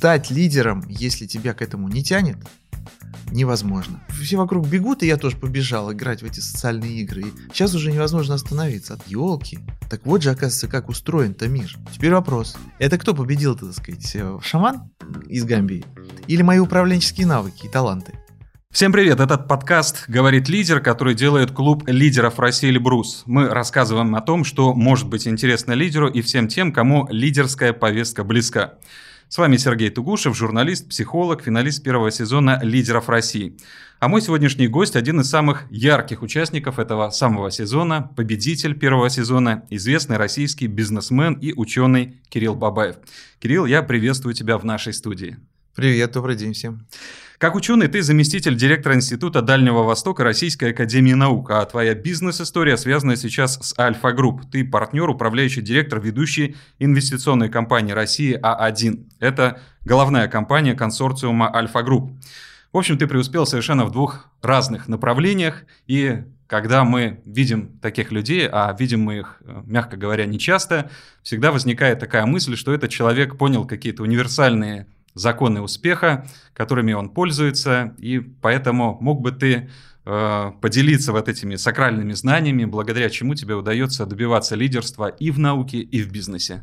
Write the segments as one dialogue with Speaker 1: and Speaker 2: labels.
Speaker 1: стать лидером, если тебя к этому не тянет, невозможно. Все вокруг бегут, и я тоже побежал играть в эти социальные игры. И сейчас уже невозможно остановиться. От елки. Так вот же, оказывается, как устроен-то мир. Теперь вопрос. Это кто победил, так сказать, э, шаман из Гамбии? Или мои управленческие навыки и таланты?
Speaker 2: Всем привет! Этот подкаст «Говорит лидер», который делает клуб лидеров России Эльбрус. Мы рассказываем о том, что может быть интересно лидеру и всем тем, кому лидерская повестка близка. С вами Сергей Тугушев, журналист, психолог, финалист первого сезона «Лидеров России». А мой сегодняшний гость – один из самых ярких участников этого самого сезона, победитель первого сезона, известный российский бизнесмен и ученый Кирилл Бабаев. Кирилл, я приветствую тебя в нашей студии.
Speaker 1: Привет, добрый день всем.
Speaker 2: Как ученый, ты заместитель директора Института Дальнего Востока Российской Академии Наук, а твоя бизнес-история связана сейчас с Альфа Групп. Ты партнер, управляющий директор ведущей инвестиционной компании России А1. Это головная компания консорциума Альфа Групп. В общем, ты преуспел совершенно в двух разных направлениях, и когда мы видим таких людей, а видим мы их, э, мягко говоря, нечасто, всегда возникает такая мысль, что этот человек понял какие-то универсальные законы успеха, которыми он пользуется, и поэтому мог бы ты э, поделиться вот этими сакральными знаниями, благодаря чему тебе удается добиваться лидерства и в науке, и в бизнесе?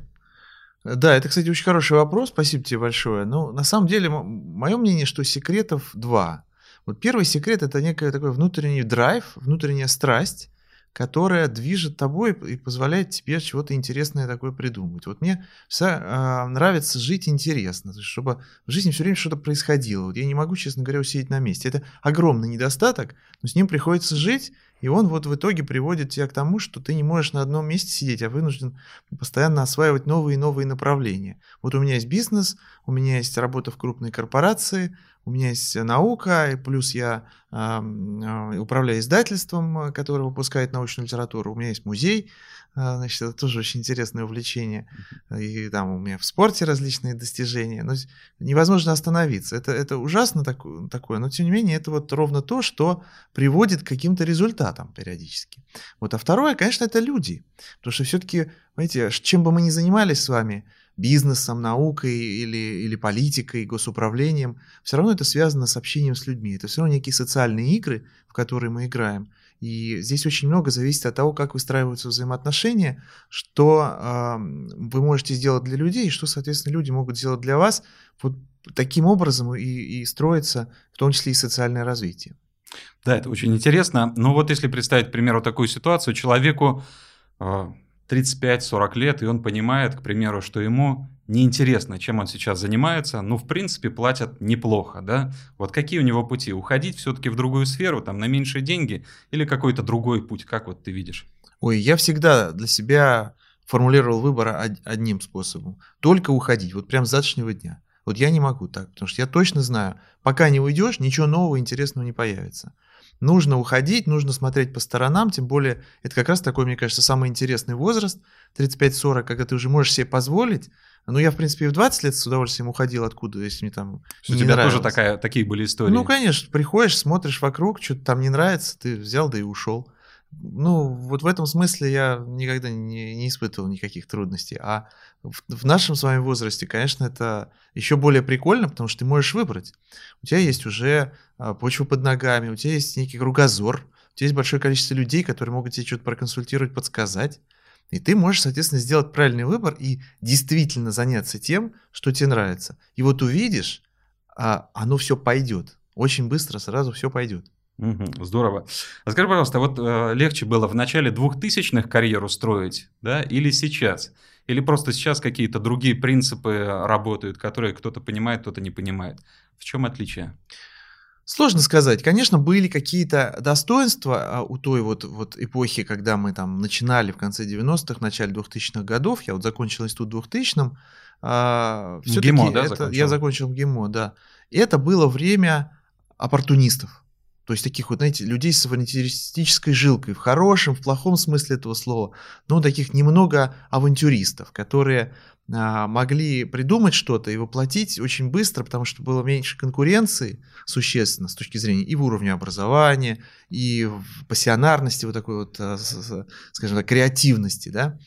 Speaker 1: Да, это, кстати, очень хороший вопрос, спасибо тебе большое. Ну, на самом деле, мое мнение, что секретов два. Вот первый секрет – это некий такой внутренний драйв, внутренняя страсть, которая движет тобой и позволяет тебе чего-то интересное такое придумать. Вот мне вся, э, нравится жить интересно, чтобы в жизни все время что-то происходило. Вот я не могу, честно говоря, усидеть на месте. Это огромный недостаток, но с ним приходится жить, и он вот в итоге приводит тебя к тому, что ты не можешь на одном месте сидеть, а вынужден постоянно осваивать новые и новые направления. Вот у меня есть бизнес, у меня есть работа в крупной корпорации, у меня есть наука, и плюс я э, управляю издательством, которое выпускает научную литературу, у меня есть музей, а, значит, это тоже очень интересное увлечение. И там у меня в спорте различные достижения. Но невозможно остановиться. Это, это ужасно такое, такое, но тем не менее это вот ровно то, что приводит к каким-то результатам периодически. Вот. А второе, конечно, это люди. Потому что все-таки, знаете, чем бы мы ни занимались с вами, бизнесом, наукой или, или политикой, госуправлением, все равно это связано с общением с людьми. Это все равно некие социальные игры, в которые мы играем. И здесь очень много зависит от того, как выстраиваются взаимоотношения, что э, вы можете сделать для людей, и что, соответственно, люди могут сделать для вас. Вот таким образом и, и строится в том числе и социальное развитие.
Speaker 2: Да, это очень интересно. Но вот если представить, к примеру, такую ситуацию, человеку э, 35-40 лет, и он понимает, к примеру, что ему неинтересно, чем он сейчас занимается, ну, в принципе, платят неплохо, да? Вот какие у него пути? Уходить все-таки в другую сферу, там, на меньшие деньги или какой-то другой путь? Как вот ты видишь?
Speaker 1: Ой, я всегда для себя формулировал выбор одним способом. Только уходить, вот прям с завтрашнего дня. Вот я не могу так, потому что я точно знаю, пока не уйдешь, ничего нового интересного не появится нужно уходить, нужно смотреть по сторонам, тем более это как раз такой, мне кажется, самый интересный возраст, 35-40, когда ты уже можешь себе позволить. Ну, я, в принципе, и в 20 лет с удовольствием уходил откуда, если мне там
Speaker 2: Что У тебя нравилось. тоже такая, такие были истории?
Speaker 1: Ну, конечно, приходишь, смотришь вокруг, что-то там не нравится, ты взял да и ушел. Ну, вот в этом смысле я никогда не, не испытывал никаких трудностей. А в, в нашем с вами возрасте, конечно, это еще более прикольно, потому что ты можешь выбрать. У тебя есть уже а, почва под ногами, у тебя есть некий кругозор, у тебя есть большое количество людей, которые могут тебе что-то проконсультировать, подсказать. И ты можешь, соответственно, сделать правильный выбор и действительно заняться тем, что тебе нравится. И вот увидишь, а, оно все пойдет. Очень быстро сразу все пойдет.
Speaker 2: Угу, здорово. А скажи, пожалуйста, вот э, легче было в начале двухтысячных карьеру строить, да, или сейчас? Или просто сейчас какие-то другие принципы работают, которые кто-то понимает, кто-то не понимает? В чем отличие?
Speaker 1: Сложно сказать. Конечно, были какие-то достоинства а, у той вот, вот эпохи, когда мы там начинали в конце 90-х, начале 2000-х годов. Я вот закончил институт 2000-м.
Speaker 2: А, ГИМО, да,
Speaker 1: это,
Speaker 2: закончил?
Speaker 1: Я закончил ГИМО, да. И это было время оппортунистов. То есть таких вот, знаете, людей с авантюристической жилкой, в хорошем, в плохом смысле этого слова, но таких немного авантюристов, которые а, могли придумать что-то и воплотить очень быстро, потому что было меньше конкуренции существенно с точки зрения и в уровне образования, и в пассионарности, вот такой вот, а, скажем так, креативности, да.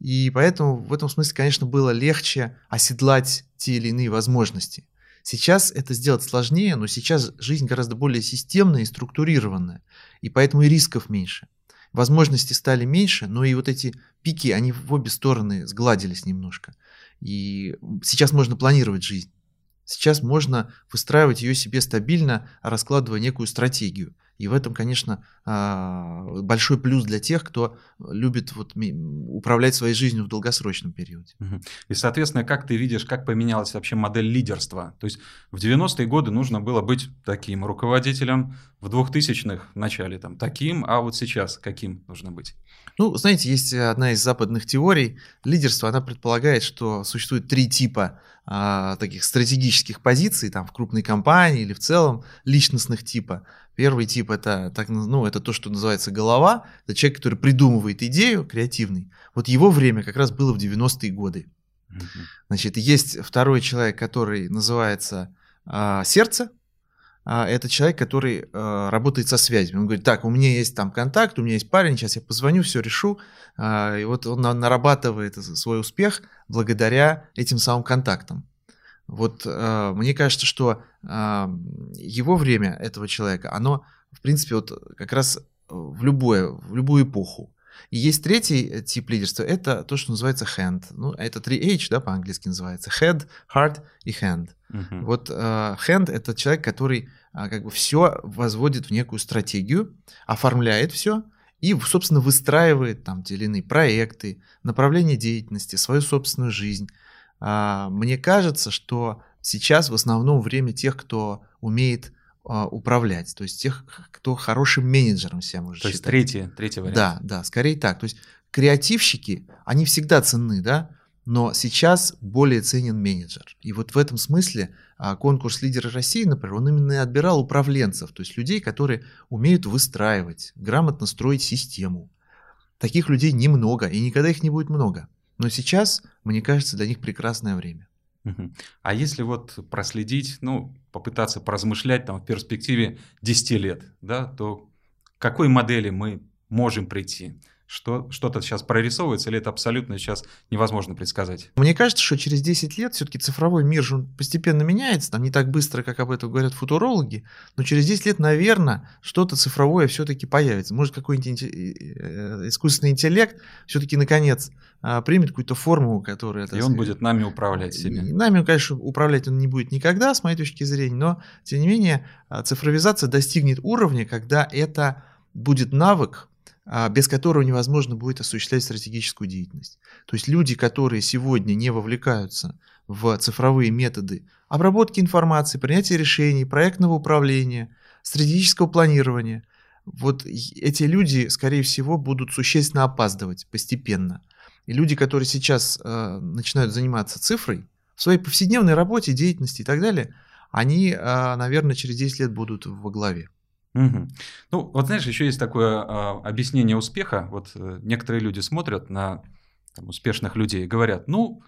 Speaker 1: И поэтому в этом смысле, конечно, было легче оседлать те или иные возможности. Сейчас это сделать сложнее, но сейчас жизнь гораздо более системная и структурированная, и поэтому и рисков меньше. Возможности стали меньше, но и вот эти пики, они в обе стороны сгладились немножко. И сейчас можно планировать жизнь. Сейчас можно выстраивать ее себе стабильно, раскладывая некую стратегию. И в этом, конечно, а, большой плюс для тех, кто любит вот управлять своей жизнью в долгосрочном периоде.
Speaker 2: И, соответственно, как ты видишь, как поменялась вообще модель лидерства? То есть в 90-е годы нужно было быть таким руководителем, в 2000-х в начале там таким, а вот сейчас каким нужно быть?
Speaker 1: Ну, знаете, есть одна из западных теорий лидерства, она предполагает, что существует три типа а, таких стратегических позиций там в крупной компании или в целом личностных типа. Первый тип это, так, ну, это то, что называется голова. Это человек, который придумывает идею, креативный. Вот его время как раз было в 90-е годы. Значит, есть второй человек, который называется э, сердце. А, это человек, который э, работает со связями. Он говорит, так, у меня есть там контакт, у меня есть парень, сейчас я позвоню, все решу. Э, и вот он нарабатывает свой успех благодаря этим самым контактам. Вот э, мне кажется, что э, его время этого человека, оно, в принципе, вот как раз в, любое, в любую эпоху. И есть третий тип лидерства, это то, что называется hand. Ну, это 3H, да, по-английски называется. Head, heart и hand. Uh-huh. Вот э, hand — это человек, который э, как бы все возводит в некую стратегию, оформляет все, и, собственно, выстраивает там те или иные проекты, направление деятельности, свою собственную жизнь, а, мне кажется, что сейчас в основном время тех, кто умеет а, управлять, то есть тех, кто хорошим менеджером себя может
Speaker 2: То считать. есть третий, третий вариант.
Speaker 1: Да, да, скорее так. То есть креативщики, они всегда ценны, да, но сейчас более ценен менеджер. И вот в этом смысле а, конкурс «Лидеры России», например, он именно и отбирал управленцев, то есть людей, которые умеют выстраивать, грамотно строить систему. Таких людей немного, и никогда их не будет много. Но сейчас, мне кажется, для них прекрасное время.
Speaker 2: А если вот проследить, ну, попытаться поразмышлять там в перспективе 10 лет, да, то к какой модели мы можем прийти? Что, что-то сейчас прорисовывается, или это абсолютно сейчас невозможно предсказать?
Speaker 1: Мне кажется, что через 10 лет все-таки цифровой мир же постепенно меняется, там не так быстро, как об этом говорят футурологи, но через 10 лет, наверное, что-то цифровое все-таки появится. Может, какой-нибудь э, искусственный интеллект все-таки, наконец, а, примет какую-то форму, которая...
Speaker 2: И он будет нами управлять себе.
Speaker 1: Нами, конечно, управлять он не будет никогда, с моей точки зрения, но, тем не менее, а, цифровизация достигнет уровня, когда это будет навык, без которого невозможно будет осуществлять стратегическую деятельность. То есть люди, которые сегодня не вовлекаются в цифровые методы обработки информации, принятия решений, проектного управления, стратегического планирования, вот эти люди, скорее всего, будут существенно опаздывать постепенно. И люди, которые сейчас э, начинают заниматься цифрой в своей повседневной работе, деятельности и так далее, они, э, наверное, через 10 лет будут во главе.
Speaker 2: Угу. Ну, вот знаешь, еще есть такое а, объяснение успеха. Вот а, некоторые люди смотрят на там, успешных людей и говорят, ну,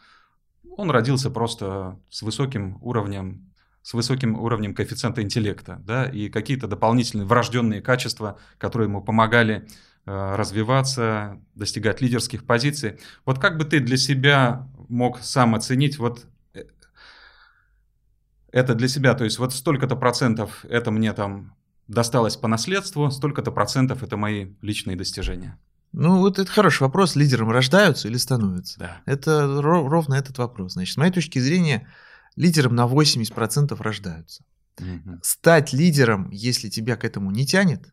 Speaker 2: он родился просто с высоким уровнем, с высоким уровнем коэффициента интеллекта, да, и какие-то дополнительные врожденные качества, которые ему помогали а, развиваться, достигать лидерских позиций. Вот как бы ты для себя мог сам оценить вот э, это для себя, то есть вот столько-то процентов это мне там досталось по наследству, столько-то процентов это мои личные достижения.
Speaker 1: Ну, вот это хороший вопрос. Лидером рождаются или становятся?
Speaker 2: Да.
Speaker 1: Это ровно этот вопрос. Значит, с моей точки зрения, лидером на 80% рождаются. Угу. Стать лидером, если тебя к этому не тянет,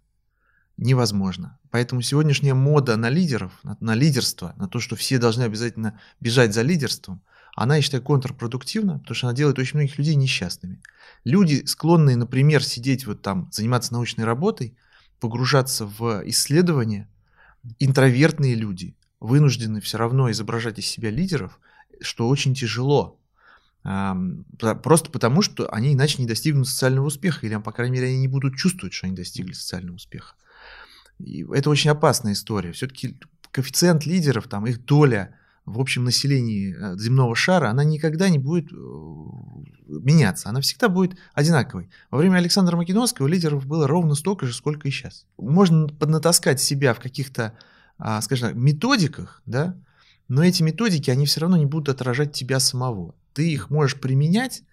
Speaker 1: невозможно. Поэтому сегодняшняя мода на лидеров, на, на лидерство, на то, что все должны обязательно бежать за лидерством, она, я считаю, контрпродуктивна, потому что она делает очень многих людей несчастными. Люди, склонные, например, сидеть вот там, заниматься научной работой, погружаться в исследования, интровертные люди вынуждены все равно изображать из себя лидеров, что очень тяжело. Просто потому, что они иначе не достигнут социального успеха, или, по крайней мере, они не будут чувствовать, что они достигли социального успеха. И это очень опасная история. Все-таки коэффициент лидеров, там, их доля в общем населении э, земного шара, она никогда не будет э, меняться, она всегда будет одинаковой. Во время Александра Македонского лидеров было ровно столько же, сколько и сейчас. Можно поднатаскать себя в каких-то, а, скажем так, методиках, да, но эти методики, они все равно не будут отражать тебя самого. ты их можешь применять,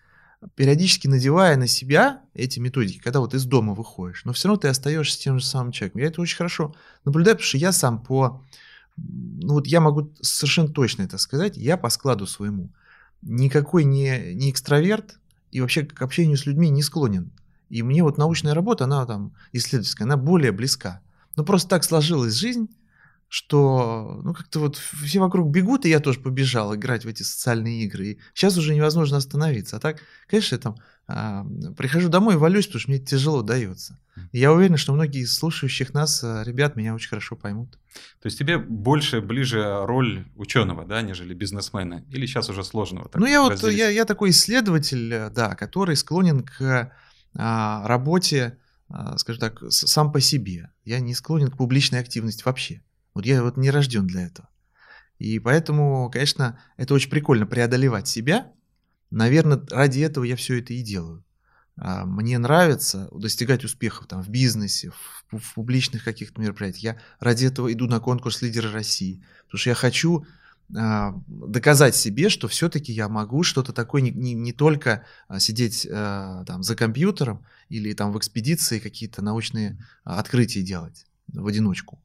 Speaker 1: периодически надевая на себя эти методики, когда вот из дома выходишь, но все равно ты остаешься тем же самым человеком. Я это очень хорошо наблюдаю, потому что я сам по... Ну вот я могу совершенно точно это сказать, я по складу своему никакой не, не экстраверт и вообще к общению с людьми не склонен. И мне вот научная работа, она там исследовательская, она более близка. Но просто так сложилась жизнь, что, ну, как-то вот все вокруг бегут, и я тоже побежал играть в эти социальные игры. И сейчас уже невозможно остановиться. А так, конечно, я там а, прихожу домой и валюсь, потому что мне тяжело дается. И я уверен, что многие из слушающих нас а, ребят меня очень хорошо поймут.
Speaker 2: То есть тебе больше ближе роль ученого, да, нежели бизнесмена? Или сейчас уже сложного?
Speaker 1: Ну, я вот, я, я такой исследователь, э, да, который склонен к а, работе, а, скажем так, сам по себе. Я не склонен к публичной активности вообще. Вот я вот не рожден для этого. И поэтому, конечно, это очень прикольно преодолевать себя. Наверное, ради этого я все это и делаю. А, мне нравится достигать успехов там, в бизнесе, в, в публичных каких-то мероприятиях. Я ради этого иду на конкурс лидера России. Потому что я хочу а, доказать себе, что все-таки я могу что-то такое не, не, не только а, сидеть там, за компьютером или там в экспедиции какие-то научные открытия делать в одиночку.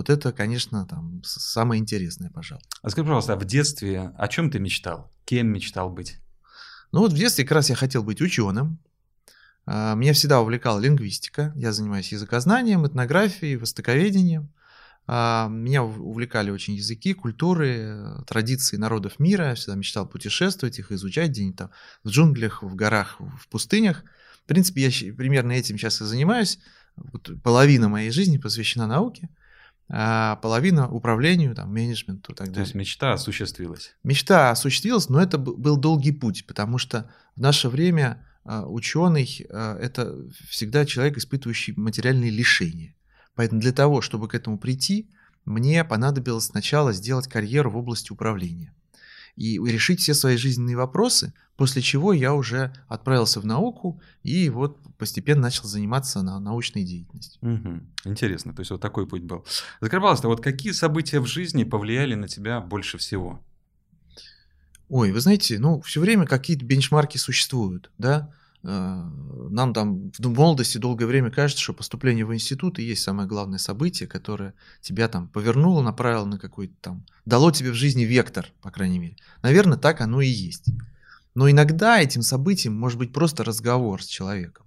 Speaker 1: Вот это, конечно, там самое интересное, пожалуй.
Speaker 2: А скажи, пожалуйста, а в детстве о чем ты мечтал? Кем мечтал быть?
Speaker 1: Ну вот в детстве как раз я хотел быть ученым. А, меня всегда увлекала лингвистика. Я занимаюсь языкознанием, этнографией, востоковедением. А, меня увлекали очень языки, культуры, традиции народов мира. Я всегда мечтал путешествовать, их изучать где-нибудь там в джунглях, в горах, в пустынях. В принципе, я примерно этим сейчас и занимаюсь. Вот половина моей жизни посвящена науке а половина управлению, там, менеджменту и так далее.
Speaker 2: То есть мечта осуществилась?
Speaker 1: Мечта осуществилась, но это был долгий путь, потому что в наше время а, ученый а, – это всегда человек, испытывающий материальные лишения. Поэтому для того, чтобы к этому прийти, мне понадобилось сначала сделать карьеру в области управления и решить все свои жизненные вопросы, после чего я уже отправился в науку и вот постепенно начал заниматься на научной деятельностью.
Speaker 2: Угу. Интересно, то есть вот такой путь был. Скажи, пожалуйста, вот какие события в жизни повлияли на тебя больше всего?
Speaker 1: Ой, вы знаете, ну, все время какие-то бенчмарки существуют, да, нам там в молодости долгое время кажется, что поступление в институт и есть самое главное событие, которое тебя там повернуло, направило на какой-то там, дало тебе в жизни вектор, по крайней мере. Наверное, так оно и есть. Но иногда этим событием может быть просто разговор с человеком.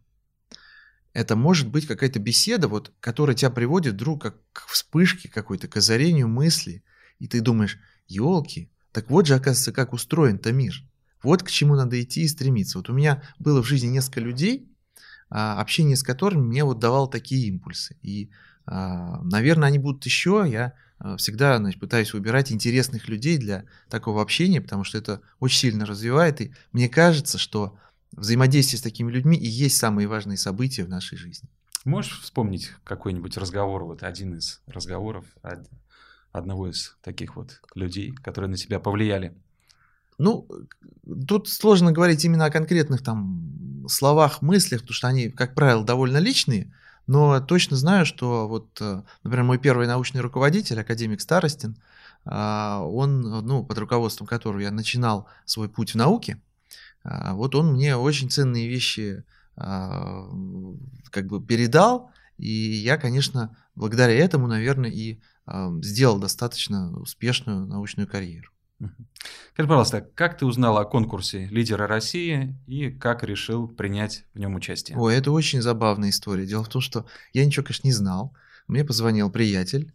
Speaker 1: Это может быть какая-то беседа, вот, которая тебя приводит вдруг как к вспышке какой-то, к озарению мысли, и ты думаешь, елки, так вот же, оказывается, как устроен-то мир – вот к чему надо идти и стремиться. Вот у меня было в жизни несколько людей, а, общение с которыми мне вот давало такие импульсы. И, а, наверное, они будут еще. Я а, всегда значит, пытаюсь выбирать интересных людей для такого общения, потому что это очень сильно развивает. И мне кажется, что взаимодействие с такими людьми и есть самые важные события в нашей жизни.
Speaker 2: Можешь вспомнить какой-нибудь разговор, вот один из разговоров одного из таких вот людей, которые на тебя повлияли?
Speaker 1: Ну, тут сложно говорить именно о конкретных там словах, мыслях, потому что они, как правило, довольно личные, но точно знаю, что вот, э, например, мой первый научный руководитель, академик Старостин, а, он, ну, под руководством которого я начинал свой путь в науке, а, вот он мне очень ценные вещи а, как бы передал, и я, конечно, благодаря этому, наверное, и сделал достаточно успешную научную карьеру.
Speaker 2: Скажи, пожалуйста, как ты узнал о конкурсе «Лидера России» и как решил принять в нем участие?
Speaker 1: Ой, это очень забавная история. Дело в том, что я ничего, конечно, не знал. Мне позвонил приятель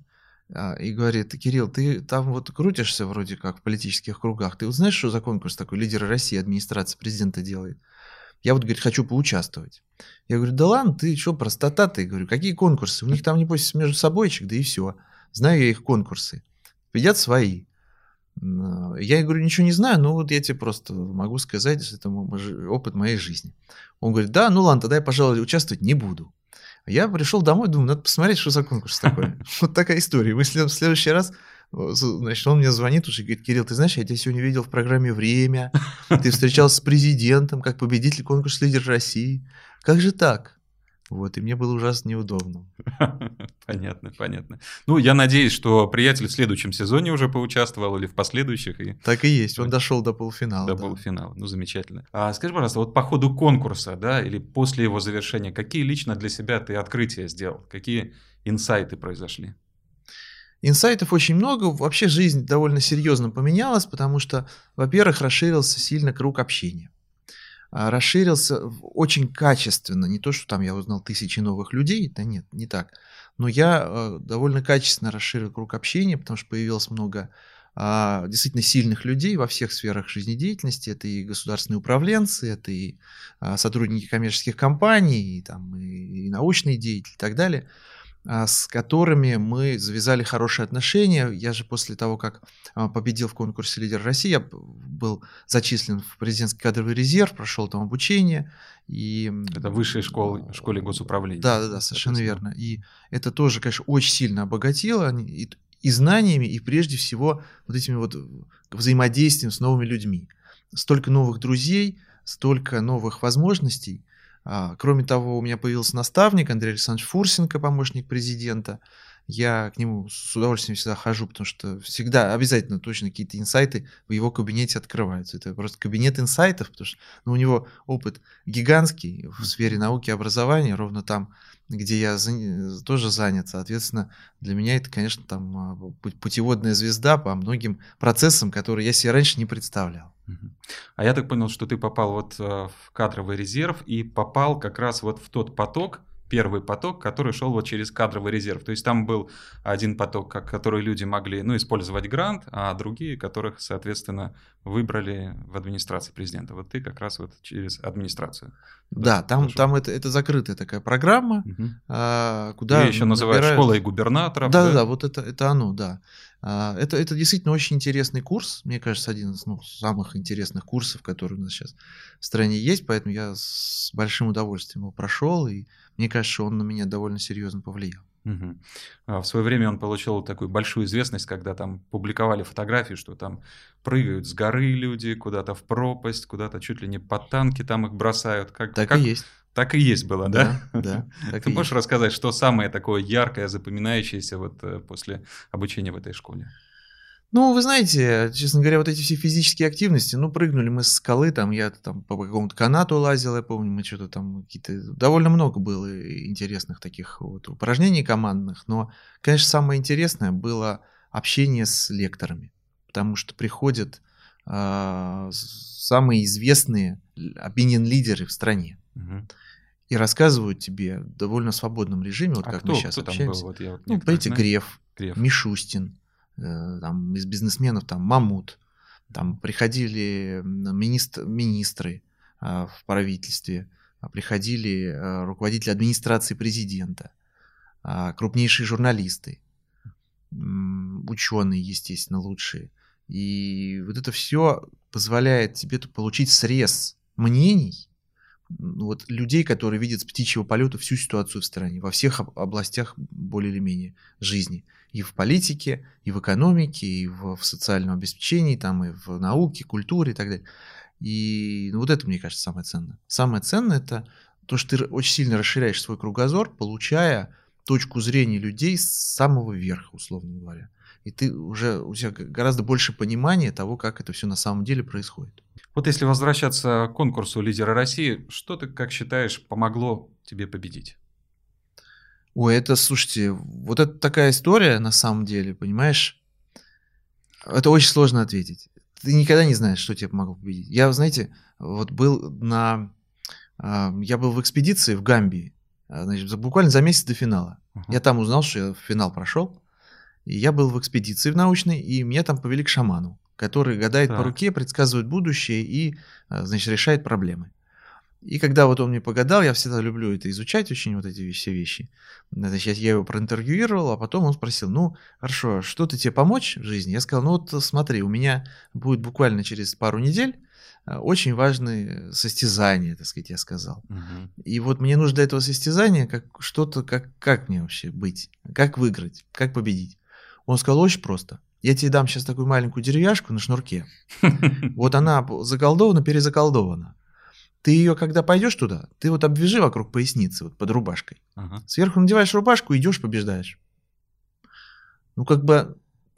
Speaker 1: а, и говорит, Кирилл, ты там вот крутишься вроде как в политических кругах. Ты вот знаешь, что за конкурс такой «Лидера России» администрация президента делает? Я вот, говорит, хочу поучаствовать. Я говорю, да ладно, ты что, простота ты? Говорю, какие конкурсы? У них там, небось, между собойчик, да и все. Знаю я их конкурсы. Едят свои. Я говорю, ничего не знаю, но вот я тебе просто могу сказать, что это опыт моей жизни. Он говорит, да, ну ладно, тогда я, пожалуй, участвовать не буду. Я пришел домой, думаю, надо посмотреть, что за конкурс такой. Вот такая история. Мы в следующий раз Значит, он мне звонит уже и говорит, Кирилл, ты знаешь, я тебя сегодня видел в программе «Время», ты встречался с президентом, как победитель конкурса «Лидер России». Как же так? Вот, и мне было ужасно неудобно.
Speaker 2: Понятно, понятно. Ну, я надеюсь, что приятель в следующем сезоне уже поучаствовал или в последующих. И...
Speaker 1: Так и есть, он дошел до полуфинала.
Speaker 2: До
Speaker 1: да.
Speaker 2: полуфинала, ну, замечательно. А скажи, пожалуйста, вот по ходу конкурса, да, или после его завершения, какие лично для себя ты открытия сделал? Какие инсайты произошли?
Speaker 1: Инсайтов очень много. Вообще жизнь довольно серьезно поменялась, потому что, во-первых, расширился сильно круг общения. А, расширился очень качественно. Не то, что там я узнал тысячи новых людей, да нет, не так. Но я э, довольно качественно расширил круг общения, потому что появилось много а, действительно сильных людей во всех сферах жизнедеятельности. Это и государственные управленцы, это и а, сотрудники коммерческих компаний, и, там, и научные деятели и так далее. А, с которыми мы завязали хорошие отношения. Я же после того, как а, победил в конкурсе «Лидер России», я был зачислен в президентский кадровый резерв, прошел там обучение. И...
Speaker 2: Это высшая школа, школе госуправления.
Speaker 1: Да, да, да, совершенно верно. И это тоже, конечно, очень сильно обогатило и, и знаниями, и прежде всего вот этими вот взаимодействием с новыми людьми. Столько новых друзей, столько новых возможностей. А, кроме того, у меня появился наставник Андрей Александрович Фурсенко, помощник президента. Я к нему с удовольствием всегда хожу, потому что всегда обязательно точно какие-то инсайты в его кабинете открываются. Это просто кабинет инсайтов, потому что ну, у него опыт гигантский в сфере науки и образования, ровно там, где я за... тоже занят. Соответственно, для меня это, конечно, там а, путеводная звезда по многим процессам, которые я себе раньше не представлял.
Speaker 2: А я так понял, что ты попал вот э, в кадровый резерв и попал как раз вот в тот поток, первый поток, который шел вот через кадровый резерв. То есть там был один поток, который люди могли ну, использовать грант, а другие, которых, соответственно, выбрали в администрации президента. Вот ты как раз вот через администрацию.
Speaker 1: Да, там, там это, это закрытая такая программа, угу. куда...
Speaker 2: Ее еще называют набирают... школой губернаторов.
Speaker 1: Да, да, да, вот это, это оно, да. А, это, это действительно очень интересный курс, мне кажется, один из ну, самых интересных курсов, которые у нас сейчас в стране есть, поэтому я с большим удовольствием его прошел, и мне кажется, он на меня довольно серьезно повлиял.
Speaker 2: Угу. В свое время он получил такую большую известность, когда там публиковали фотографии, что там прыгают с горы люди, куда-то в пропасть, куда-то чуть ли не под танки там их бросают.
Speaker 1: Как, так как, и есть.
Speaker 2: Так и есть было, да?
Speaker 1: Да,
Speaker 2: да. Ты можешь есть. рассказать, что самое такое яркое, запоминающееся вот э, после обучения в этой школе?
Speaker 1: Ну, вы знаете, честно говоря, вот эти все физические активности, ну, прыгнули мы с скалы, там, я там по какому-то канату лазил, я помню, мы что-то там какие-то, довольно много было интересных таких вот упражнений командных, но, конечно, самое интересное было общение с лекторами, потому что приходят э, самые известные opinion-лидеры в стране. Угу. И рассказывают тебе в довольно свободном режиме, вот а как кто, мы сейчас кто общаемся. Был? Вот я вот ну, понимаете, Греф, Греф, Мишустин, Э, там, из бизнесменов, там, Мамут, там приходили министр, министры а, в правительстве, а, приходили а, руководители администрации президента, крупнейшие журналисты, ученые, естественно, лучшие. И вот это все позволяет тебе получить срез мнений вот, людей, которые видят с птичьего полета всю ситуацию в стране, во всех областях более или менее жизни и в политике, и в экономике, и в, в социальном обеспечении, там, и в науке, культуре и так далее. И ну, вот это, мне кажется, самое ценное. Самое ценное это то, что ты очень сильно расширяешь свой кругозор, получая точку зрения людей с самого верха, условно говоря. И ты уже у тебя гораздо больше понимания того, как это все на самом деле происходит.
Speaker 2: Вот если возвращаться к конкурсу лидера России, что ты, как считаешь, помогло тебе победить?
Speaker 1: Ой, это, слушайте, вот это такая история на самом деле, понимаешь? Это очень сложно ответить. Ты никогда не знаешь, что тебе помогло победить. Я, знаете, вот был на... А, я был в экспедиции в Гамбии, а, значит, буквально за месяц до финала. Uh-huh. Я там узнал, что я в финал прошел. Я был в экспедиции в научной, и меня там повели к шаману, который гадает так. по руке, предсказывает будущее и, а, значит, решает проблемы. И когда вот он мне погадал, я всегда люблю это изучать, очень вот эти все вещи. Значит, я его проинтервьюировал, а потом он спросил, ну, хорошо, что-то тебе помочь в жизни? Я сказал, ну вот смотри, у меня будет буквально через пару недель а, очень важные состязания, так сказать, я сказал. Угу. И вот мне нужно для этого состязания как что-то, как, как мне вообще быть, как выиграть, как победить. Он сказал, очень просто. Я тебе дам сейчас такую маленькую деревяшку на шнурке. Вот она заколдована, перезаколдована. Ты ее, когда пойдешь туда, ты вот обвяжи вокруг поясницы, вот под рубашкой.
Speaker 2: Ага.
Speaker 1: Сверху надеваешь рубашку, идешь, побеждаешь. Ну, как бы,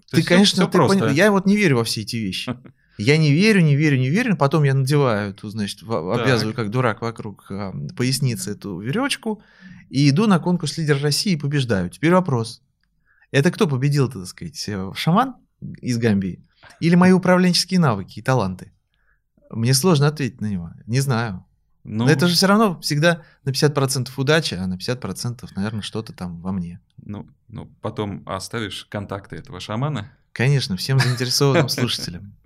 Speaker 2: То
Speaker 1: ты, конечно,
Speaker 2: всё
Speaker 1: ты
Speaker 2: просто.
Speaker 1: я вот не верю во все эти вещи. Я не верю, не верю, не верю. Потом я надеваю эту, значит, обвязываю как дурак вокруг а, поясницы эту веревочку и иду на конкурс лидер России и побеждаю. Теперь вопрос. Это кто победил, так сказать, э, шаман из Гамбии или мои управленческие навыки и таланты? Мне сложно ответить на него. Не знаю.
Speaker 2: Ну,
Speaker 1: Но это же все равно всегда на 50% удача, а на 50%, наверное, что-то там во мне.
Speaker 2: ну, ну, потом оставишь контакты этого шамана.
Speaker 1: Конечно, всем заинтересованным слушателям.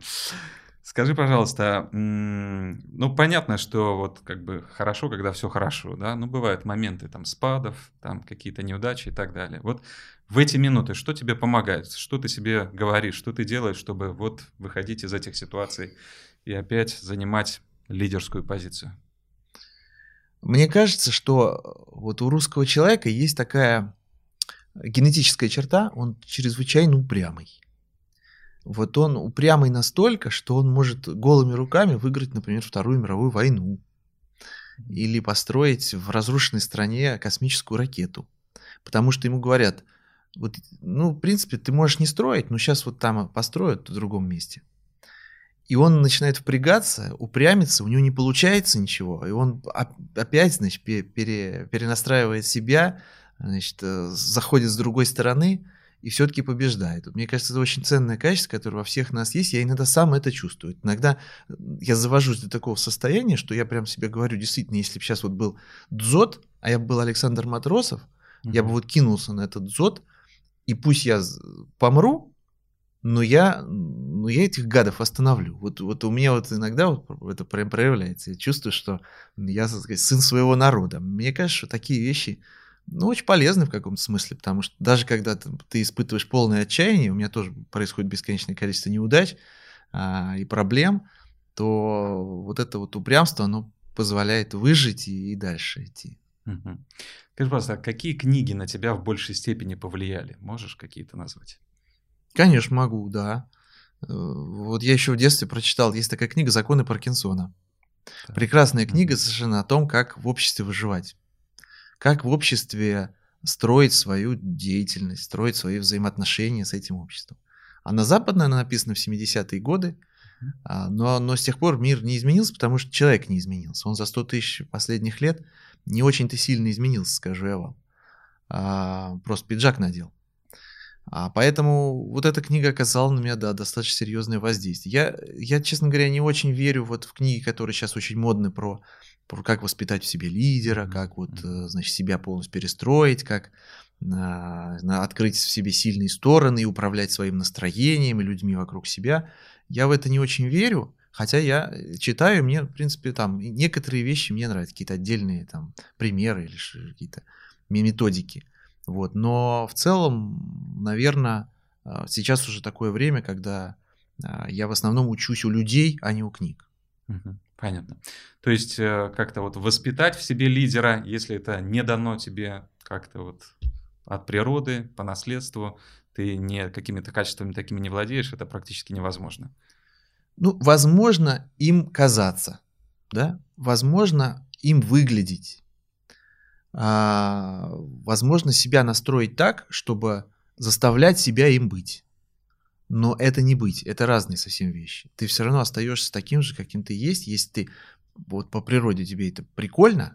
Speaker 2: Скажи, пожалуйста, ну понятно, что вот как бы хорошо, когда все хорошо, да, но бывают моменты там спадов, там какие-то неудачи и так далее. Вот в эти минуты что тебе помогает? Что ты себе говоришь, что ты делаешь, чтобы вот выходить из этих ситуаций и опять занимать лидерскую позицию?
Speaker 1: Мне кажется, что вот у русского человека есть такая генетическая черта, он чрезвычайно упрямый. Вот он упрямый настолько, что он может голыми руками выиграть, например, Вторую мировую войну или построить в разрушенной стране космическую ракету. Потому что ему говорят, вот, ну, в принципе, ты можешь не строить, но сейчас вот там построят в другом месте. И он начинает впрягаться, упрямиться, у него не получается ничего, и он оп- опять, значит, пе- пере- перенастраивает себя, значит, э, заходит с другой стороны и все-таки побеждает. Вот Мне кажется, это очень ценное качество, которое во всех нас есть. Я иногда сам это чувствую. Иногда я завожусь до такого состояния, что я прям себе говорю, действительно, если бы сейчас вот был Дзот, а я бы был Александр Матросов, я бы вот кинулся на этот дзот, и пусть я помру, но я, но я этих гадов остановлю. Вот, вот у меня вот иногда вот это прям проявляется. Я чувствую, что я, так сказать, сын своего народа. Мне кажется, что такие вещи, ну, очень полезны в каком-то смысле, потому что даже когда ты, ты испытываешь полное отчаяние, у меня тоже происходит бесконечное количество неудач а, и проблем, то вот это вот упрямство, оно позволяет выжить и, и дальше идти.
Speaker 2: Мгм. Скажи, пожалуйста, а какие книги на тебя в большей степени повлияли? Можешь какие-то назвать?
Speaker 1: Конечно, могу, да. Э, Вот я еще в детстве прочитал, есть такая книга «Законы Паркинсона».
Speaker 2: Так.
Speaker 1: Прекрасная книга совершенно о том, как в обществе выживать. Как в обществе строить свою деятельность, строить свои взаимоотношения с этим обществом. Она западная, она написана в 70-е годы, а, но, но с тех пор мир не изменился, потому что человек не изменился. Он за 100 тысяч последних лет не очень-то сильно изменился, скажу я вам. А, просто пиджак надел. А поэтому вот эта книга оказала на меня, да, достаточно серьезное воздействие. Я, я, честно говоря, не очень верю вот в книги, которые сейчас очень модны про как воспитать в себе лидера, как вот, э, значит, себя полностью перестроить, как а, открыть в себе сильные стороны и управлять своим настроением и людьми вокруг себя. Я в это не очень верю, хотя я э, читаю, мне, в принципе, там некоторые вещи мне нравятся, какие-то отдельные там примеры или какие-то ме- методики. Вот. Но в целом, наверное, сейчас уже такое время, когда а, я в основном учусь у людей, а не у книг.
Speaker 2: Мгм. Понятно. То есть э, как-то вот воспитать в себе лидера, если это не дано тебе как-то вот от природы, по наследству, ты не какими-то качествами такими не владеешь, это практически невозможно.
Speaker 1: Ну, возможно, им казаться, да, возможно, им выглядеть, А, возможно, себя настроить так, чтобы заставлять себя им быть. Но это не быть, это разные совсем вещи. Ты все равно остаешься таким же, каким ты есть. Если ты вот по природе тебе это прикольно,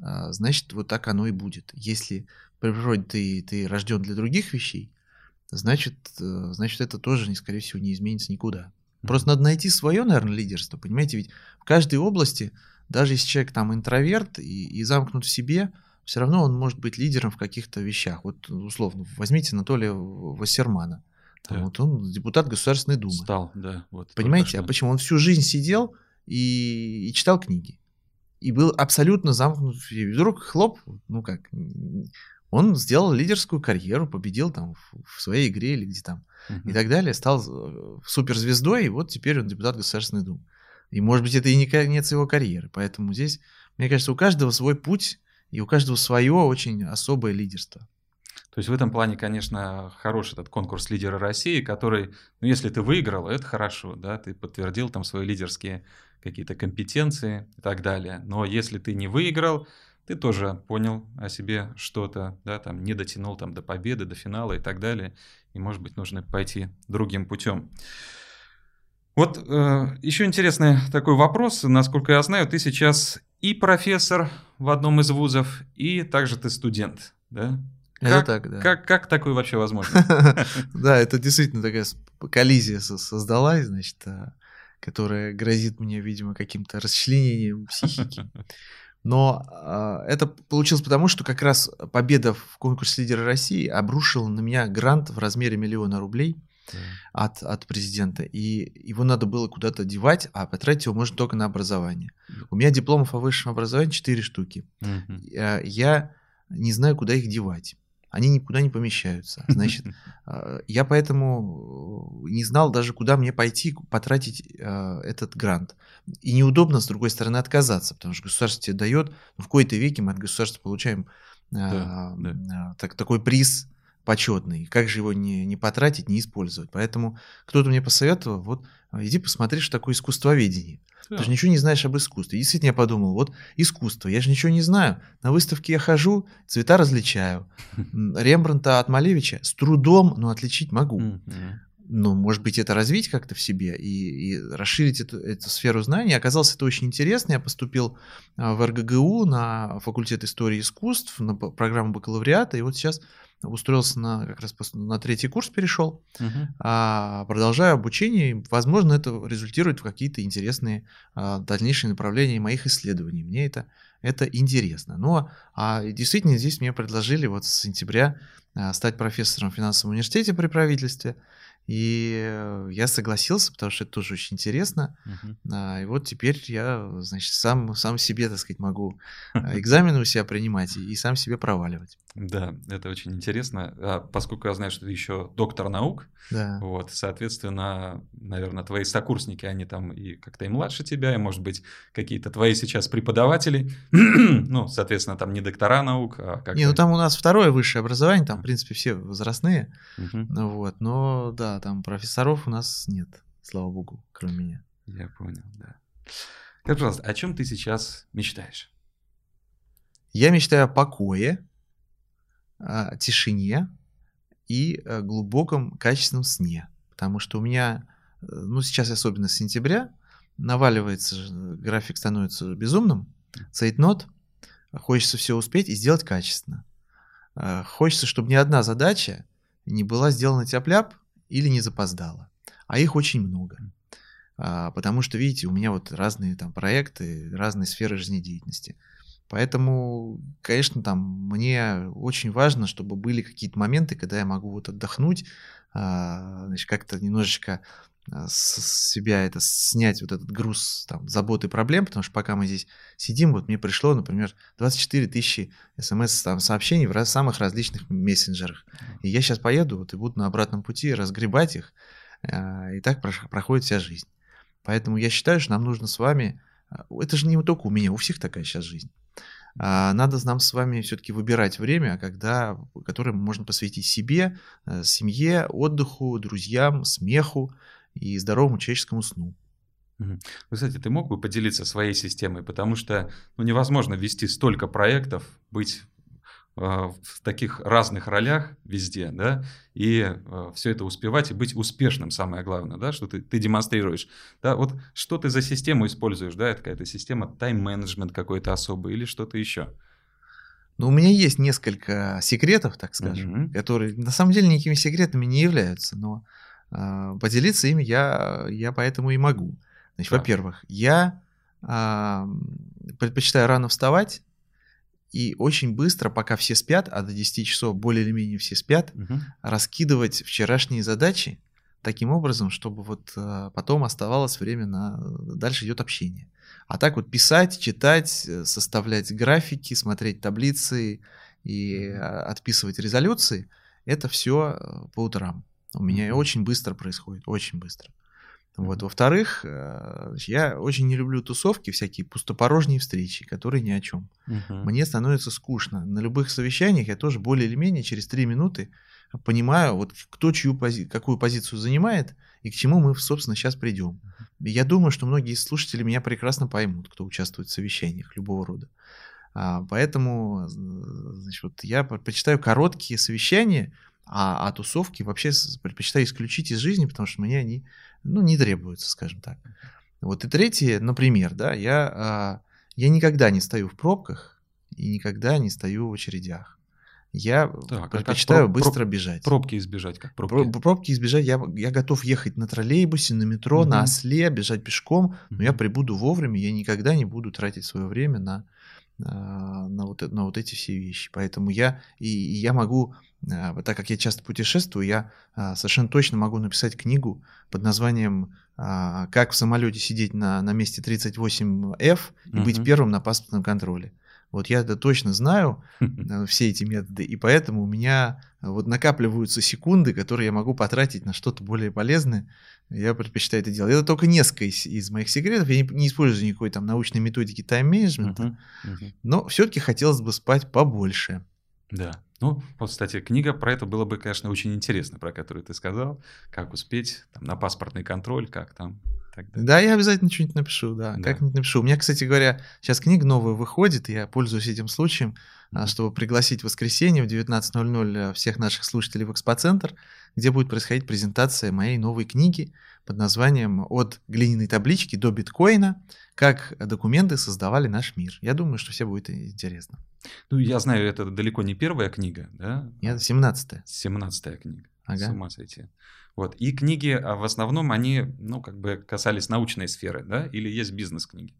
Speaker 1: а, значит, вот так оно и будет. Если по природе ты, ты рожден для других вещей, значит, э, значит, это тоже, скорее всего, не изменится никуда. Просто надо найти свое, наверное, лидерство. Понимаете, ведь в каждой области, даже если человек там интроверт и, и замкнут в себе, все равно он может быть лидером в каких-то вещах. Вот условно, возьмите Анатолия Вассермана.
Speaker 2: Да.
Speaker 1: Вот он депутат Государственной Думы.
Speaker 2: Стал, да. Вот,
Speaker 1: Понимаете, а почему? Он всю жизнь сидел и, и читал книги. И был абсолютно замкнут. И вдруг хлоп, ну как, он сделал лидерскую карьеру, победил там в, своей игре или где там
Speaker 2: Мгм.
Speaker 1: и так далее, стал э, суперзвездой, и вот теперь он депутат Государственной Думы. И может быть это и не конец его карьеры. Поэтому здесь, мне кажется, у каждого свой путь, и у каждого свое очень особое лидерство.
Speaker 2: То есть в этом плане, конечно, хороший этот конкурс лидера России, который, ну, если ты выиграл, это хорошо, да, ты подтвердил там свои лидерские какие-то компетенции и так далее. Но если ты не выиграл, ты тоже понял о себе что-то, да, там не дотянул там до победы, до финала и так далее, и, может быть, нужно пойти другим путем. Вот э, еще интересный такой вопрос. Насколько я знаю, ты сейчас и профессор в одном из вузов, и также ты студент, да?
Speaker 1: Это
Speaker 2: Как,
Speaker 1: так, да.
Speaker 2: как, как такое вообще возможно?
Speaker 1: Да, это действительно такая коллизия со- создалась, значит, а, которая грозит мне, видимо, каким-то расчленением психики. Но а, это получилось потому, что как раз победа в конкурсе лидера России обрушила на меня грант в размере миллиона рублей от, от президента. И его надо было куда-то девать, а потратить его можно только на образование. У меня дипломов о высшем образовании 4 штуки. Я- Я не знаю, куда их девать. Они никуда не помещаются. Значит, а, я поэтому не знал даже, куда мне пойти потратить а, этот грант. И неудобно, с другой стороны, отказаться, потому что государство тебе дает, ну, в кои-то веке мы от государства получаем
Speaker 2: Да,
Speaker 1: так- такой приз почетный. Как же его не, не потратить, не использовать? Поэтому кто-то мне посоветовал, вот а, иди посмотри, что такое искусствоведение. Ты
Speaker 2: Да.
Speaker 1: же ничего не знаешь об искусстве. И действительно, я подумал, вот искусство, я же ничего не знаю. На выставке я хожу, цвета различаю. Рембранта от Малевича с трудом, но отличить могу.
Speaker 2: Мгм.
Speaker 1: Ну, может быть, это развить как-то в себе и, и расширить эту, эту сферу знаний. Оказалось, это очень интересно. Я поступил а, в РГГУ на факультет истории искусств, на программу бакалавриата, и вот сейчас устроился на как раз на третий курс перешел
Speaker 2: Мгм.
Speaker 1: а, продолжаю обучение, возможно, это результирует в какие-то интересные а, дальнейшие направления моих исследований. Мне это, это интересно. Но а, действительно здесь мне предложили вот с сентября а, стать профессором в финансовом университете при правительстве. И я согласился, потому что это тоже очень интересно. А, И вот теперь я, значит, сам, сам себе, так сказать, могу а, экзамены у себя принимать и, и сам себе проваливать.
Speaker 2: Да, это очень интересно. А Поскольку я знаю, что ты еще доктор наук,
Speaker 1: Да.
Speaker 2: вот, соответственно, наверное, твои сокурсники, они там и как-то и младше тебя, и, может быть, какие-то твои сейчас преподаватели, ну, соответственно, там не доктора наук, а как
Speaker 1: Не, ну там у нас второе высшее образование, там, в принципе, все возрастные. Ну вот, но да, там профессоров у нас нет, слава богу, кроме меня.
Speaker 2: Я понял, да. Скажи, пожалуйста, о чем ты сейчас мечтаешь?
Speaker 1: Я мечтаю о покое, о тишине и о глубоком качественном сне. Потому что у меня, э, ну сейчас особенно с сентября, наваливается, же, график становится безумным, цейтнот, хочется все успеть и сделать качественно. Э, Хочется, чтобы ни одна задача не была сделана тяп-ляп или не запоздала. А их очень много. А, Потому что, видите, у меня вот разные там проекты, разные сферы жизнедеятельности. Поэтому, конечно, там мне очень важно, чтобы были какие-то моменты, когда я могу вот отдохнуть, а, значит, как-то немножечко с с себя это снять вот этот груз там забот и проблем, потому что пока мы здесь сидим, вот мне пришло, например, 24 тысячи смс там сообщений в самых различных мессенджерах, и я сейчас поеду вот и буду на обратном пути разгребать их, а, и так проходит вся жизнь. Поэтому я считаю, что нам нужно с вами, а, это же не только у меня, у всех такая сейчас жизнь. А, Надо нам с вами все-таки выбирать время, когда, которое можно посвятить себе, э, семье, отдыху, друзьям, смеху и здоровому человеческому сну.
Speaker 2: Ну, Кстати, ты мог бы поделиться своей системой, потому что ну, невозможно вести столько проектов, быть э, в таких разных ролях везде, да, и все это успевать и быть успешным, самое главное, да, что ты, ты демонстрируешь. Да, вот что ты за систему используешь, да, это какая-то система тайм-менеджмент какой-то особый или что-то еще.
Speaker 1: Но у меня есть несколько секретов, так скажем,
Speaker 2: Мгм.
Speaker 1: которые на самом деле никакими секретами не являются, но а, поделиться ими я, я поэтому и могу. Значит,
Speaker 2: Так.
Speaker 1: во-первых, я а, предпочитаю рано вставать и очень быстро, пока все спят, а до 10 часов более или менее все спят,
Speaker 2: Мгм.
Speaker 1: раскидывать вчерашние задачи таким образом, чтобы вот а, потом оставалось время на... Дальше идет общение. А так вот писать, читать, э, составлять графики, смотреть таблицы и а, отписывать резолюции, это все по утрам. У меня
Speaker 2: Мгм.
Speaker 1: очень быстро происходит, очень быстро. Вот. Во-вторых, э, я очень не люблю тусовки, всякие пустопорожние встречи, которые ни о чем.
Speaker 2: Мгм.
Speaker 1: Мне становится скучно. На любых совещаниях я тоже более или менее через три минуты понимаю, вот кто чью пози- какую позицию занимает, и к чему мы, собственно, сейчас придем. Я думаю, что многие слушатели меня прекрасно поймут, кто участвует в совещаниях любого рода. А, поэтому значит, вот я предпочитаю короткие совещания, а, а тусовки вообще предпочитаю исключить из жизни, потому что мне они ну, не требуются, скажем так. Вот и третье, например, да, я, а, я никогда не стою в пробках и никогда не стою в очередях. Я так, предпочитаю проб, быстро бежать.
Speaker 2: Пробки избежать, как пробки?
Speaker 1: Пробки избежать. Я, я готов ехать на троллейбусе, на метро, угу. на осле, бежать пешком, но угу. я прибуду вовремя, я никогда не буду тратить свое время на, а, на, вот, на вот эти все вещи. Поэтому я, и, и я могу, а, так как я часто путешествую, я а, совершенно точно могу написать книгу под названием «Как в самолете сидеть на, на месте 38F и угу. быть первым на паспортном контроле». Вот я это точно знаю, э, все эти методы, и поэтому у меня э, вот накапливаются секунды, которые я могу потратить на что-то более полезное. Я предпочитаю это делать. Это только несколько из, из моих секретов. Я не, не использую никакой там научной методики тайм-менеджмента, uh-huh, uh-huh. но все-таки хотелось бы спать побольше.
Speaker 2: Да. Ну, вот, кстати, книга про это было бы, конечно, очень интересно, про которую ты сказал. Как успеть там, на паспортный контроль, как там.
Speaker 1: Да, я обязательно что-нибудь напишу, да, да. как-нибудь напишу. У меня, кстати говоря, сейчас книга новая выходит, и я пользуюсь этим случаем, mm-hmm. чтобы пригласить в воскресенье в 19.00 э, всех наших слушателей в Экспоцентр, где будет происходить презентация моей новой книги под названием «От глиняной таблички до биткоина. Как документы создавали наш мир». Я думаю, что все будет интересно.
Speaker 2: Ну, я знаю, это далеко не первая книга, да?
Speaker 1: Нет, 17-я.
Speaker 2: 17-я книга. Ага. С ума сойти. Вот. И книги а, в основном, они, ну, как бы касались научной сферы, да, или есть бизнес-книги?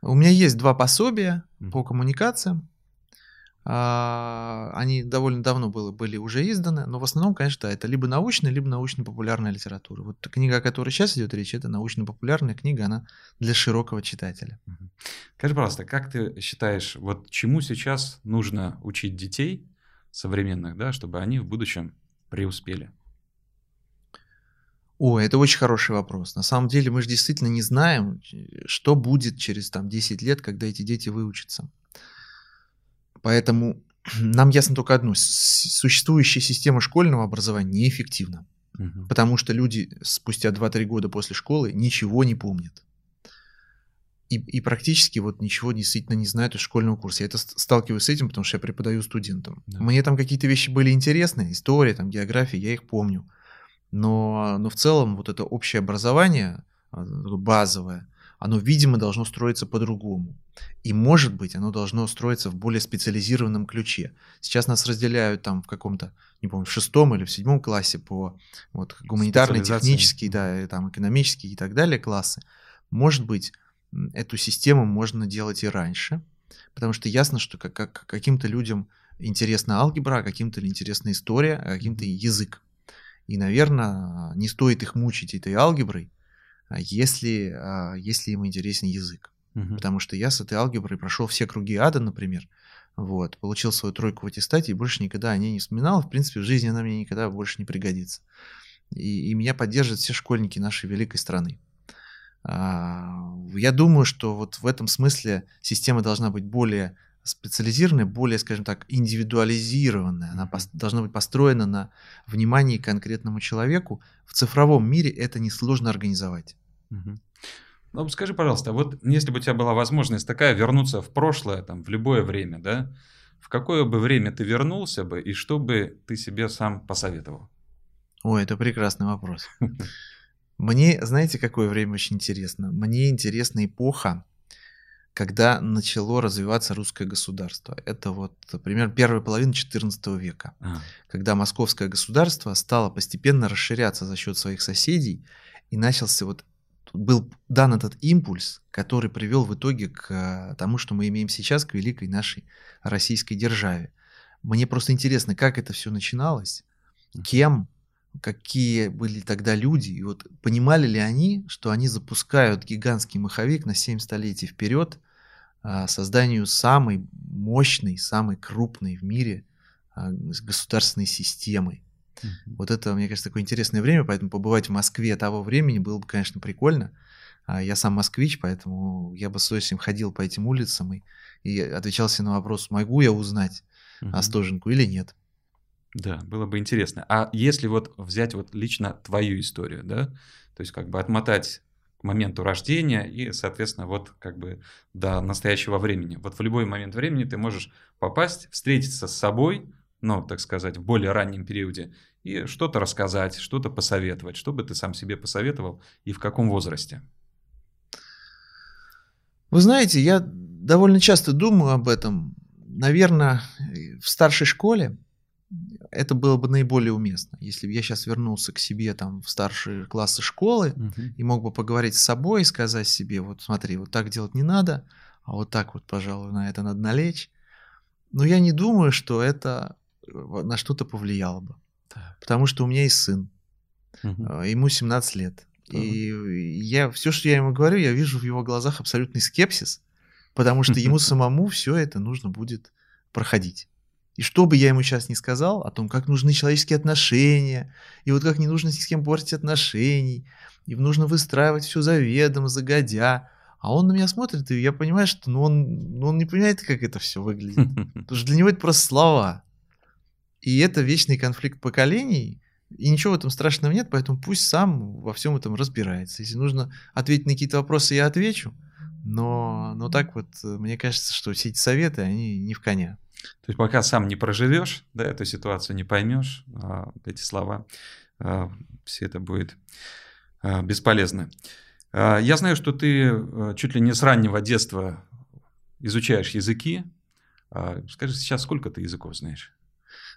Speaker 1: У меня есть два пособия mm-hmm. по коммуникациям. А, они довольно давно было, были уже изданы, но в основном, конечно, это либо научная, либо научно-популярная литература. Вот книга, о которой сейчас идет речь, это научно-популярная книга, она для широкого читателя.
Speaker 2: Скажи, пожалуйста, как ты считаешь, вот чему сейчас нужно учить детей современных, да, чтобы они в будущем преуспели?
Speaker 1: О, это очень хороший вопрос. На самом деле мы же действительно не знаем, что будет через там, 10 лет, когда эти дети выучатся. Поэтому нам ясно только одно. Существующая система школьного образования неэффективна. Угу. Потому что люди спустя 2-3 года после школы ничего не помнят. И, и практически вот ничего действительно не знают из школьного курса. Я это сталкиваюсь с этим, потому что я преподаю студентам. Да. Мне там какие-то вещи были интересные, история, там, география, я их помню. Но, но в целом вот это общее образование, а, базовое, оно, видимо, должно строиться по-другому. И, может быть, оно должно строиться в более специализированном ключе. Сейчас нас разделяют там в каком-то, не помню, в шестом или в седьмом классе по вот, гуманитарные, технические, да, там, экономические и так далее классы. Может быть, эту систему можно делать и раньше, потому что ясно, что как, как, каким-то людям интересна алгебра, а каким-то интересна история, а каким-то язык. И, наверное, не стоит их мучить этой алгеброй, если, а, если им интересен язык. Угу. Потому что я с этой алгеброй прошел все круги ада, например, вот, получил свою тройку в аттестате и больше никогда о ней не вспоминал. В принципе, в жизни она мне никогда больше не пригодится. И, и меня поддержат все школьники нашей великой страны. А, я думаю, что вот в этом смысле система должна быть более специализированная, более, скажем так, индивидуализированная. Она пос- должна быть построена на внимании конкретному человеку. В цифровом мире это несложно организовать.
Speaker 2: Угу. Ну, скажи, пожалуйста, вот если бы у тебя была возможность такая вернуться в прошлое, там, в любое время, да, в какое бы время ты вернулся бы и что бы ты себе сам посоветовал?
Speaker 1: Ой, это прекрасный вопрос. Мне, знаете, какое время очень интересно? Мне интересна эпоха, когда начало развиваться русское государство. Это вот примерно первая половина XIV века, а. когда московское государство стало постепенно расширяться за счет своих соседей и начался вот был дан этот импульс, который привел в итоге к э, тому, что мы имеем сейчас, к великой нашей российской державе. Мне просто интересно, как это все начиналось, кем, какие были тогда люди, и вот понимали ли они, что они запускают гигантский маховик на 7 столетий вперед, а, созданию самой мощной, самой крупной в мире а, государственной системы. Mm-hmm. Вот это, мне кажется, такое интересное время, поэтому побывать в Москве того времени было бы, конечно, прикольно. А, я сам москвич, поэтому я бы с удовольствием ходил по этим улицам и, и отвечал себе на вопрос, могу я узнать mm-hmm. Остоженку или нет.
Speaker 2: Да, было бы интересно. А если вот взять вот лично твою историю, да, то есть как бы отмотать к моменту рождения и, соответственно, вот как бы до настоящего времени. Вот в любой момент времени ты можешь попасть, встретиться с собой, ну, так сказать, в более раннем периоде, и что-то рассказать, что-то посоветовать, что бы ты сам себе посоветовал и в каком возрасте?
Speaker 1: Вы знаете, я довольно часто думаю об этом. Наверное, в старшей школе это было бы наиболее уместно. Если бы я сейчас вернулся к себе там в старшие классы школы uh-huh. и мог бы поговорить с собой и сказать себе, вот смотри, вот так делать не надо, а вот так вот, пожалуй, на это надо налечь. Но я не думаю, что это э, на что-то повлияло бы. Так. Потому что у меня есть сын. Uh-huh. Ему 17 лет. Uh-huh. И я все, что я ему говорю, я вижу в его глазах абсолютный скепсис, потому что ему самому все это нужно будет проходить. И что бы я ему сейчас не сказал о том, как нужны человеческие отношения, и вот как не нужно ни с кем портить отношений, и нужно выстраивать все заведомо, загодя, а он на меня смотрит, и я понимаю, что ну, он, ну, он не понимает, как это все выглядит. Потому что для него это просто слова. И это вечный конфликт поколений, и ничего в этом страшного нет, поэтому пусть сам во всем этом разбирается. Если нужно ответить на какие-то вопросы, я отвечу. Но, но так вот, мне кажется, что все эти советы, они не в коня.
Speaker 2: То есть пока сам не проживешь, да, эту ситуацию не поймешь, а, эти слова, а, все это будет а, бесполезно. Я знаю, что ты чуть ли не с раннего детства изучаешь языки. Скажи, сейчас сколько ты языков знаешь?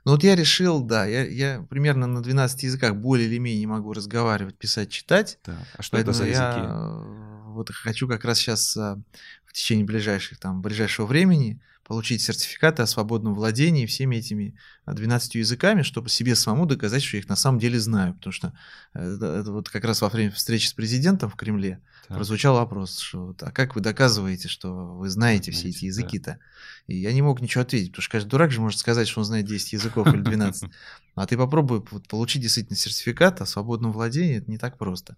Speaker 1: Ну вот я решил, да, я, я примерно на 12 языках более или менее могу разговаривать, писать, читать.
Speaker 2: Да. А что это за языки?
Speaker 1: Я вот хочу как раз сейчас в течение ближайших, там, ближайшего времени получить сертификаты о свободном владении всеми этими 12 а, языками, чтобы себе самому доказать, что я их на самом деле знаю. Потому что э, это, вот как раз во время встречи с президентом в Кремле так. прозвучал вопрос, что а как вы доказываете, что вы знаете все эти языки-то? Да. И я не мог ничего ответить, потому что каждый дурак же может сказать, что он знает 10 языков или 12. А ты попробуй получить действительно сертификат о свободном владении, это не так просто.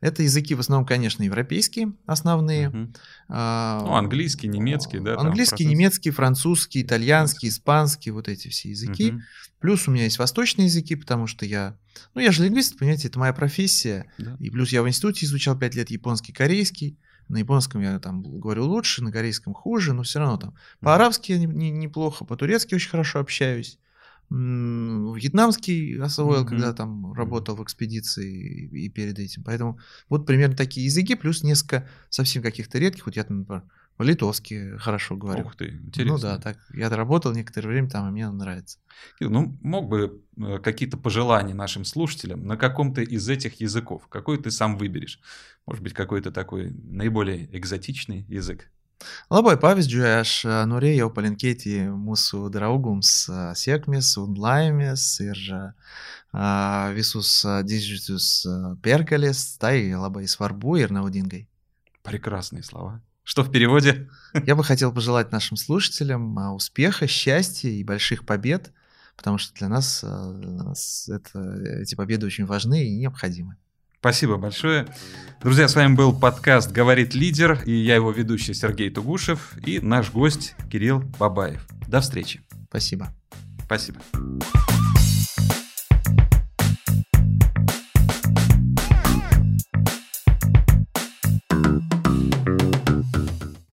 Speaker 1: Это языки в основном, конечно, европейские основные.
Speaker 2: Угу. А, ну, английский, немецкий, да?
Speaker 1: Английский, немецкий, французский, итальянский, испанский, вот эти все языки. Угу. Плюс у меня есть восточные языки, потому что я, ну, я же лингвист, понимаете, это моя профессия. Да. И плюс я в институте изучал 5 лет японский, корейский. На японском я там говорю лучше, на корейском хуже, но все равно там. По-арабски я не, не, неплохо, по-турецки очень хорошо общаюсь. Вьетнамский освоил, mm-hmm. когда там работал в экспедиции и, и перед этим. Поэтому вот примерно такие языки, плюс несколько совсем каких-то редких. Вот я, например, по-литовски хорошо говорю.
Speaker 2: Ух ты, интересно.
Speaker 1: Ну да, так. Я работал некоторое время там, и мне нравится.
Speaker 2: Ну, мог бы э, какие-то пожелания нашим слушателям на каком-то из этих языков? Какой ты сам выберешь? Может быть, какой-то такой наиболее экзотичный язык?
Speaker 1: Labai pavyzdžiui, aš norėjau palinkėti mūsų draugums sėkmės, laimės ir visus didžiusius pergalės. Tai labai svarbu ir naudingai.
Speaker 2: Прекрасные слова. Что в переводе?
Speaker 1: Я бы хотел пожелать нашим слушателям а, успеха, счастья и больших побед, потому что для нас, а, для нас это, эти победы очень важны и необходимы.
Speaker 2: Спасибо большое. Друзья, с вами был подкаст «Говорит лидер» и я его ведущий Сергей Тугушев и наш гость Кирилл Бабаев. До встречи.
Speaker 1: Спасибо.
Speaker 2: Спасибо.